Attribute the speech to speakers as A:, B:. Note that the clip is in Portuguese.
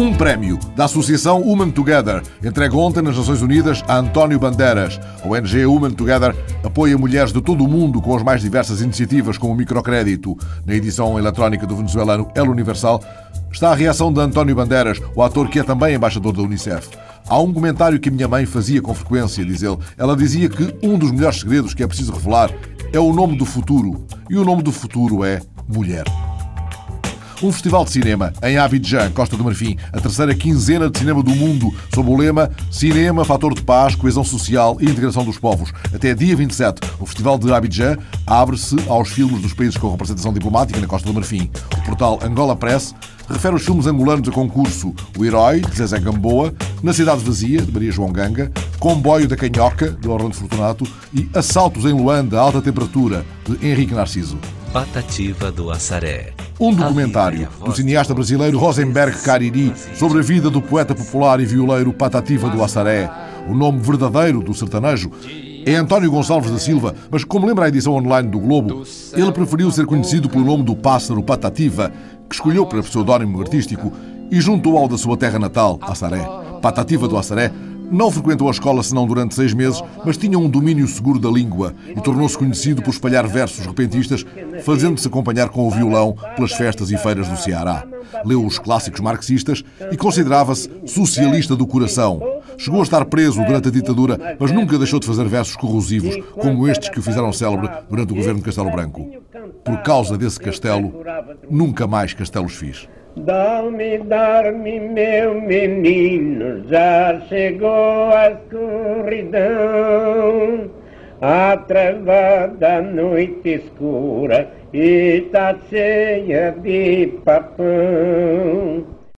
A: Um prémio da Associação Human Together, entregue ontem nas Nações Unidas a António Bandeiras. A ONG Human Together apoia mulheres de todo o mundo com as mais diversas iniciativas, como o microcrédito. Na edição eletrónica do venezuelano El Universal está a reação de António Bandeiras, o ator que é também embaixador da Unicef. Há um comentário que a minha mãe fazia com frequência, diz ele. Ela dizia que um dos melhores segredos que é preciso revelar é o nome do futuro. E o nome do futuro é mulher. Um festival de cinema em Abidjan, Costa do Marfim, a terceira quinzena de cinema do mundo, sob o lema Cinema, fator de paz, coesão social e integração dos povos. Até dia 27, o Festival de Abidjan abre-se aos filmes dos países com representação diplomática na Costa do Marfim. O portal Angola Press refere os filmes angolanos a concurso O Herói, de Zezé Gamboa, Na Cidade Vazia, de Maria João Ganga, Comboio da Canhoca, de Orlando Fortunato e Assaltos em Luanda, Alta Temperatura, de Henrique Narciso.
B: Patativa do Assaré.
A: Um documentário do cineasta brasileiro Rosenberg Cariri sobre a vida do poeta popular e violeiro Patativa do Assaré. O nome verdadeiro do sertanejo é António Gonçalves da Silva, mas como lembra a edição online do Globo, ele preferiu ser conhecido pelo nome do pássaro Patativa, que escolheu para pseudónimo artístico e juntou ao da sua terra natal, Assaré. Patativa do Assaré não frequentou a escola senão durante seis meses, mas tinha um domínio seguro da língua e tornou-se conhecido por espalhar versos repentistas, fazendo-se acompanhar com o violão pelas festas e feiras do Ceará. Leu os clássicos marxistas e considerava-se socialista do coração. Chegou a estar preso durante a ditadura, mas nunca deixou de fazer versos corrosivos, como estes que o fizeram célebre durante o governo de Castelo Branco. Por causa desse castelo, nunca mais castelos fiz.
C: Dorme, dorme, meu menino, já chegou a escuridão. A treva da noite escura está cheia de papão.